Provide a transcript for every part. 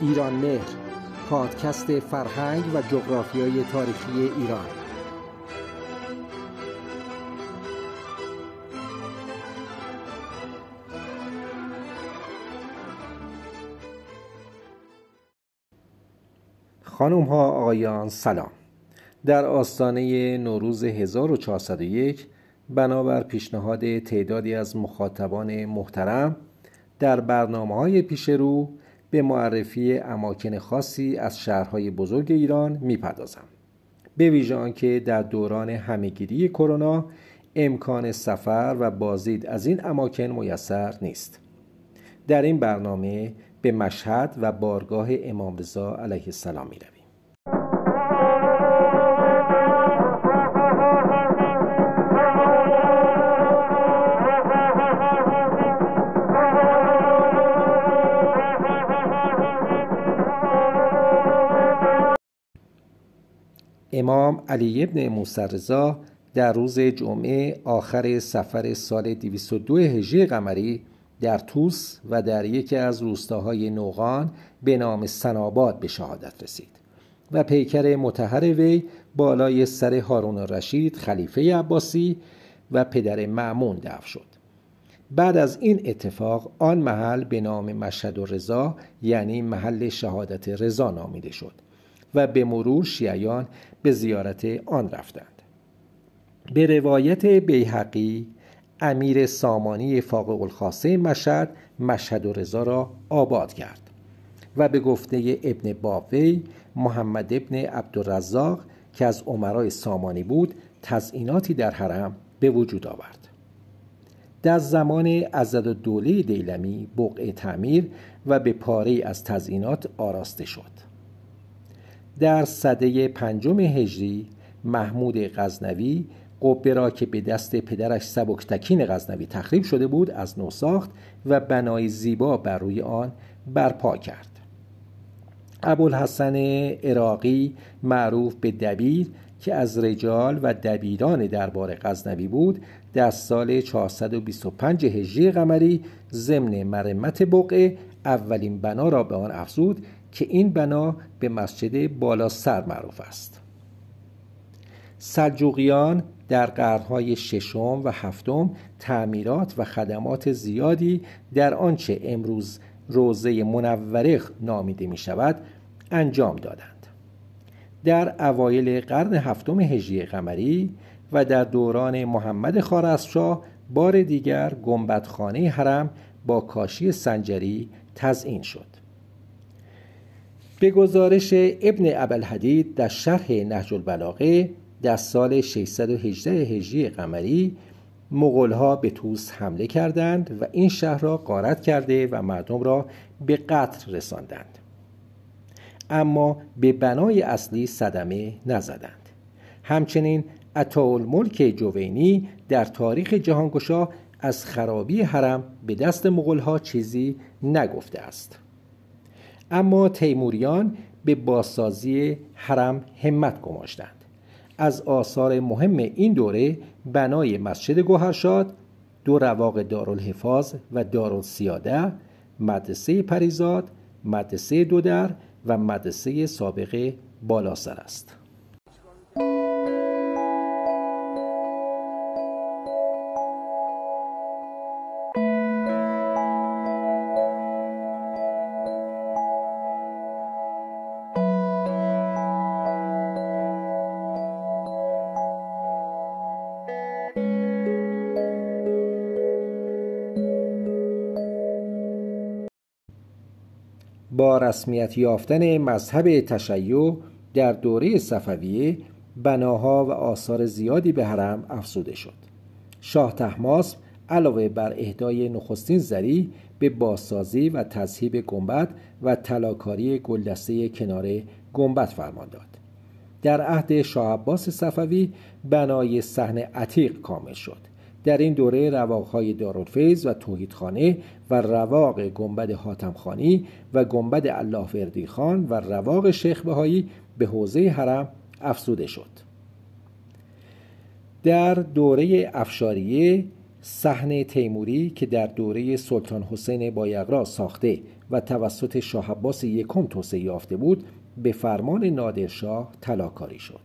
ایران مهر پادکست فرهنگ و جغرافیای تاریخی ایران. خانم ها آقایان سلام. در آستانه نوروز 1401 بنابر پیشنهاد تعدادی از مخاطبان محترم در برنامه های پیش رو به معرفی اماکن خاصی از شهرهای بزرگ ایران می‌پردازم. به ویژه آنکه در دوران همهگیری کرونا امکان سفر و بازدید از این اماکن میسر نیست. در این برنامه به مشهد و بارگاه امام رضا علیه السلام می امام علی ابن موسی در روز جمعه آخر سفر سال 202 هجری قمری در توس و در یکی از روستاهای نوغان به نام سناباد به شهادت رسید. و پیکر متحر وی بالای سر هارون رشید خلیفه عباسی و پدر معمون دفن شد. بعد از این اتفاق آن محل به نام مشهد و رضا یعنی محل شهادت رضا نامیده شد و به مرور شیعیان به زیارت آن رفتند. به روایت بیحقی امیر سامانی فاقق الخاصه مشهد مشهد و رضا را آباد کرد. و به گفته ابن باوی محمد ابن عبدالرزاق که از عمرای سامانی بود تزئیناتی در حرم به وجود آورد. در زمان ازد دوله دیلمی بقعه تعمیر و به پاره از تزئینات آراسته شد. در صده پنجم هجری محمود غزنوی قبه را که به دست پدرش سبکتکین غزنوی تخریب شده بود از نو ساخت و بنای زیبا بر روی آن برپا کرد. ابوالحسن عراقی معروف به دبیر که از رجال و دبیران دربار غزنوی بود در سال 425 هجری قمری ضمن مرمت بقعه اولین بنا را به آن افزود که این بنا به مسجد بالا سر معروف است. سلجوقیان در قرنهای ششم و هفتم تعمیرات و خدمات زیادی در آنچه امروز روزه منوره نامیده می شود انجام دادند. در اوایل قرن هفتم هجری قمری و در دوران محمد خارزمشاه بار دیگر گنبدخانه حرم با کاشی سنجری تزئین شد. به گزارش ابن ابوالحدید در شرح نهج البلاغه در سال 618 هجری قمری مغولها به توس حمله کردند و این شهر را غارت کرده و مردم را به قتل رساندند. اما به بنای اصلی صدمه نزدند. همچنین ملک جوینی در تاریخ جهانگشا از خرابی حرم به دست مغولها چیزی نگفته است. اما تیموریان به بازسازی حرم همت گماشتند. از آثار مهم این دوره بنای مسجد گوهرشاد دو رواق دارالحفاظ و دارالسیاده مدرسه پریزاد مدرسه دودر و مدرسه سابقه بالاسر است. با رسمیت یافتن مذهب تشیع در دوره صفویه بناها و آثار زیادی به حرم افزوده شد. شاه تحماسب علاوه بر اهدای نخستین زری به بازسازی و تذهیب گنبد و تلاکاری گلدسته کنار گنبد فرمان داد. در عهد شاه عباس صفوی بنای صحن عتیق کامل شد. در این دوره رواقهای دارالفیض و توحیدخانه و رواق گنبد حاتمخانی و گنبد الله وردی خان و رواق شیخ بهایی به حوزه حرم افزوده شد. در دوره افشاریه صحن تیموری که در دوره سلطان حسین بایقرا ساخته و توسط شاه عباس یکم توسعه یافته بود به فرمان نادرشاه طلاکاری شد.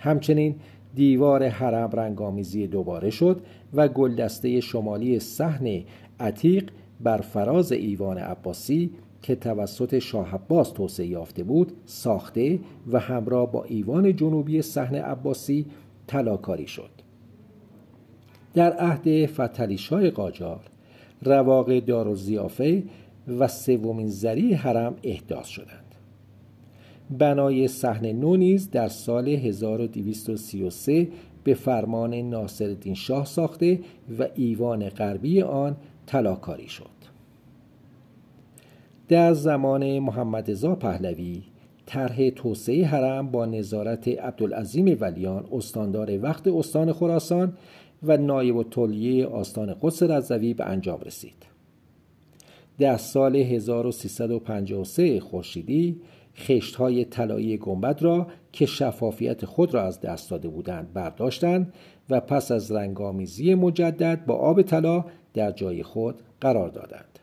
همچنین دیوار حرم رنگامیزی دوباره شد و گلدسته شمالی صحن عتیق بر فراز ایوان عباسی که توسط شاه عباس توسعه یافته بود ساخته و همراه با ایوان جنوبی صحن عباسی طلاکاری شد. در عهد فتلیشای قاجار رواق دار و زیافه و سومین زری حرم احداث شدند. بنای صحن نو نیز در سال 1233 به فرمان ناصرالدین شاه ساخته و ایوان غربی آن طلاکاری شد. در زمان محمد رضا پهلوی طرح توسعه حرم با نظارت عبدالعظیم ولیان استاندار وقت استان خراسان و نایب و آستان قدس رضوی به انجام رسید. در سال 1353 خورشیدی خشت های طلایی گنبد را که شفافیت خود را از دست داده بودند برداشتند و پس از رنگامیزی مجدد با آب طلا در جای خود قرار دادند.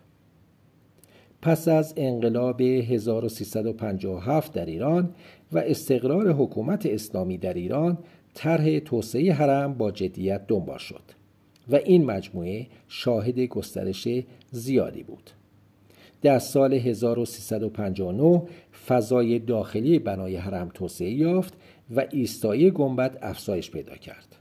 پس از انقلاب 1357 در ایران و استقرار حکومت اسلامی در ایران طرح توسعه حرم با جدیت دنبال شد و این مجموعه شاهد گسترش زیادی بود. در سال 1359 فضای داخلی بنای حرم توسعه یافت و ایستایی گنبد افزایش پیدا کرد.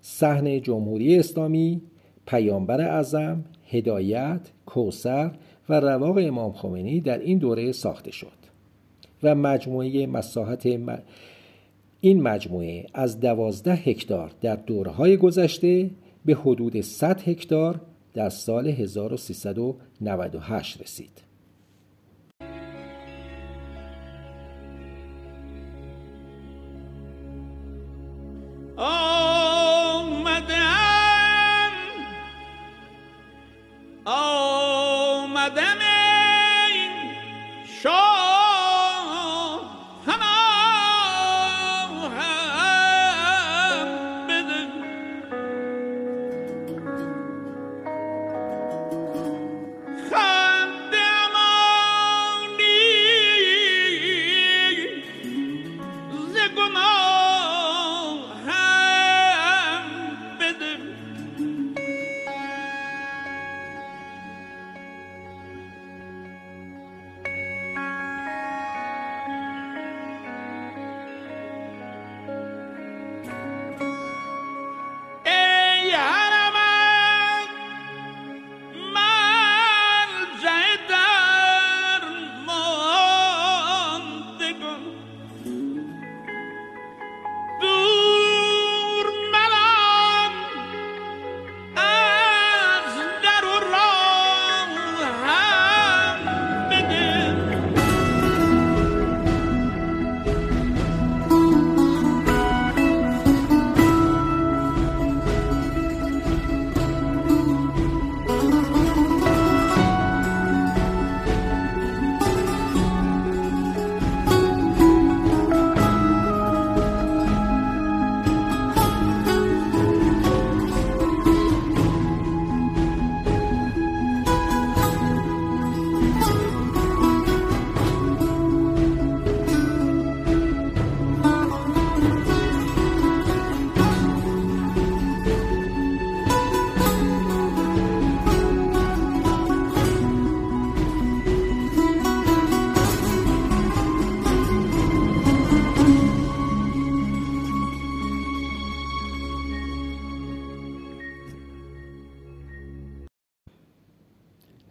صحن جمهوری اسلامی پیامبر اعظم هدایت کوسر و رواق امام خمینی در این دوره ساخته شد و مجموعه مساحت این مجموعه از دوازده هکتار در دورهای گذشته به حدود 100 هکتار در سال 1398 رسید.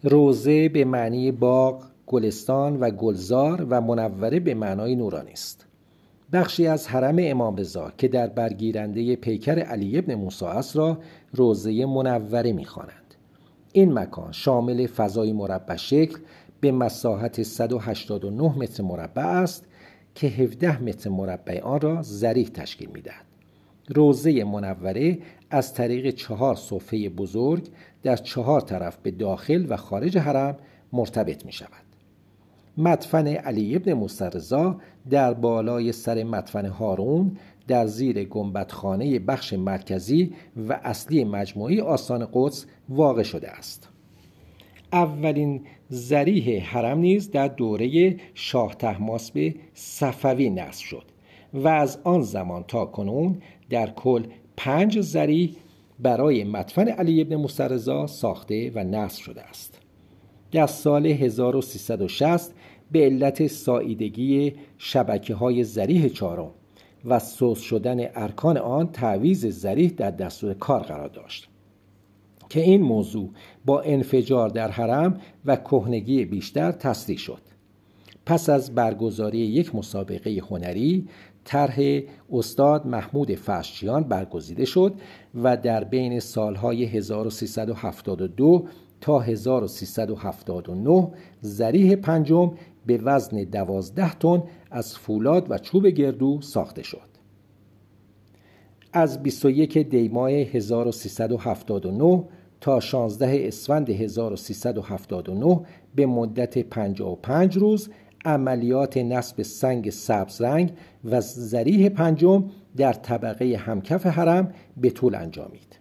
روزه به معنی باغ گلستان و گلزار و منوره به معنای نورانی است. بخشی از حرم امام رضا که در برگیرنده پیکر علی ابن موسی است را روزه منوره می‌خوانند. این مکان شامل فضای مربع شکل به مساحت 189 متر مربع است که 17 متر مربع آن را ظریف تشکیل می‌دهد. روزه منوره از طریق چهار صفحه بزرگ در چهار طرف به داخل و خارج حرم مرتبط می شود. مدفن علی ابن مسترزا در بالای سر مدفن هارون در زیر گنبدخانه بخش مرکزی و اصلی مجموعه آستان قدس واقع شده است اولین زریح حرم نیز در دوره شاه به صفوی نصب شد و از آن زمان تا کنون در کل پنج زریح برای مدفن علی ابن موسی ساخته و نصب شده است. در سال 1360 به علت ساییدگی شبکه های زریح چهارم و سوس شدن ارکان آن تعویز زریح در دستور کار قرار داشت که این موضوع با انفجار در حرم و کهنگی بیشتر تصدیق شد. پس از برگزاری یک مسابقه هنری طرح استاد محمود فرشچیان برگزیده شد و در بین سالهای 1372 تا 1379 زریح پنجم به وزن دوازده تن از فولاد و چوب گردو ساخته شد. از 21 دیماه 1379 تا 16 اسفند 1379 به مدت 55 روز عملیات نصب سنگ سبز رنگ و زریح پنجم در طبقه همکف حرم به طول انجامید.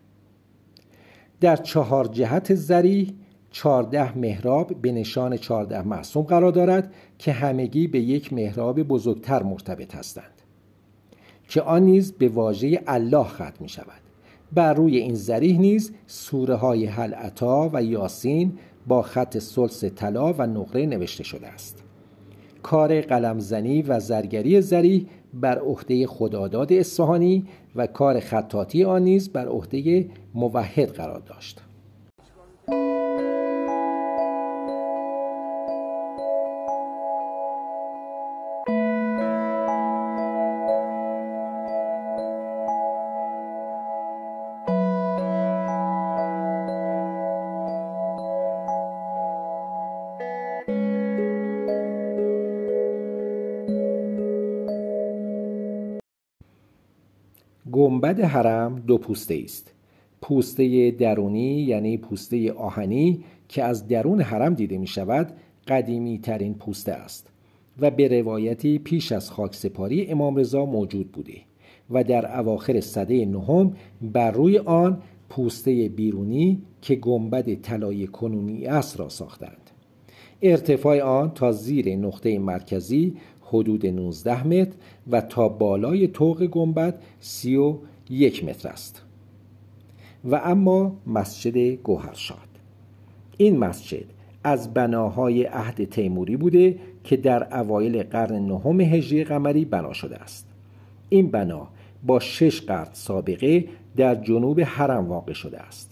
در چهار جهت زریح چهارده محراب به نشان چهارده معصوم قرار دارد که همگی به یک محراب بزرگتر مرتبط هستند که آن نیز به واژه الله ختم می شود بر روی این زریح نیز سوره های حل و یاسین با خط سلس طلا و نقره نوشته شده است. کار قلمزنی و زرگری زریح بر عهده خداداد اصفهانی و کار خطاطی آن نیز بر عهده موحد قرار داشت. گنبد حرم دو پوسته است پوسته درونی یعنی پوسته آهنی که از درون حرم دیده می شود قدیمی ترین پوسته است و به روایتی پیش از خاک سپاری امام رضا موجود بوده و در اواخر صده نهم بر روی آن پوسته بیرونی که گنبد طلای کنونی است را ساختند. ارتفاع آن تا زیر نقطه مرکزی حدود 19 متر و تا بالای طوق گنبد 31 متر است. و اما مسجد گوهرشاد. این مسجد از بناهای عهد تیموری بوده که در اوایل قرن نهم هجری قمری بنا شده است. این بنا با شش قرن سابقه در جنوب حرم واقع شده است.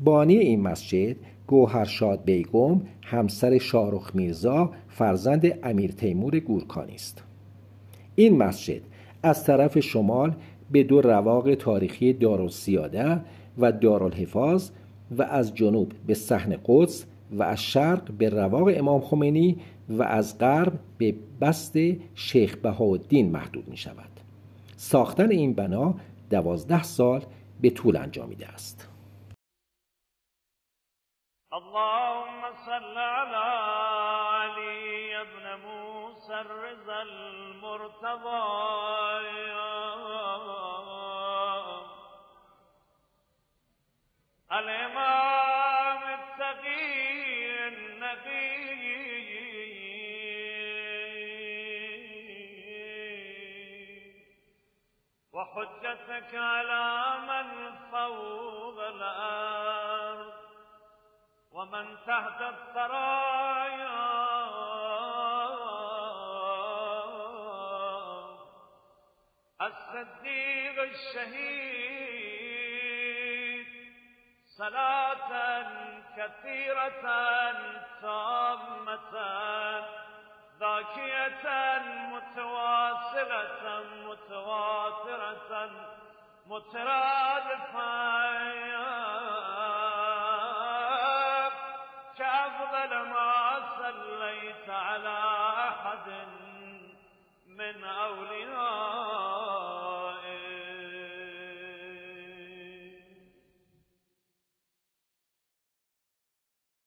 بانی این مسجد گوهرشاد بیگم همسر شاهرخ میرزا فرزند امیر تیمور گورکانی است. این مسجد از طرف شمال به دو رواق تاریخی دارالسیاده و دارالحفاظ و از جنوب به صحن قدس و از شرق به رواق امام خمینی و از غرب به بست شیخ بهاءالدین محدود می شود ساختن این بنا دوازده سال به طول انجامیده است. اللهم صل على علي ابن موسى الرضا المرتضى. الإمام التقي النبي. وحجتك على من فوق الأرض. ومن تحت الثرايا. الصديق الشهيد صلاة كثيرة تامة ذاكية متواصلة متواترة مترادفة.